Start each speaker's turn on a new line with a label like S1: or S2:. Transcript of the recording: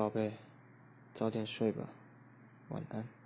S1: 宝贝早点睡吧晚安。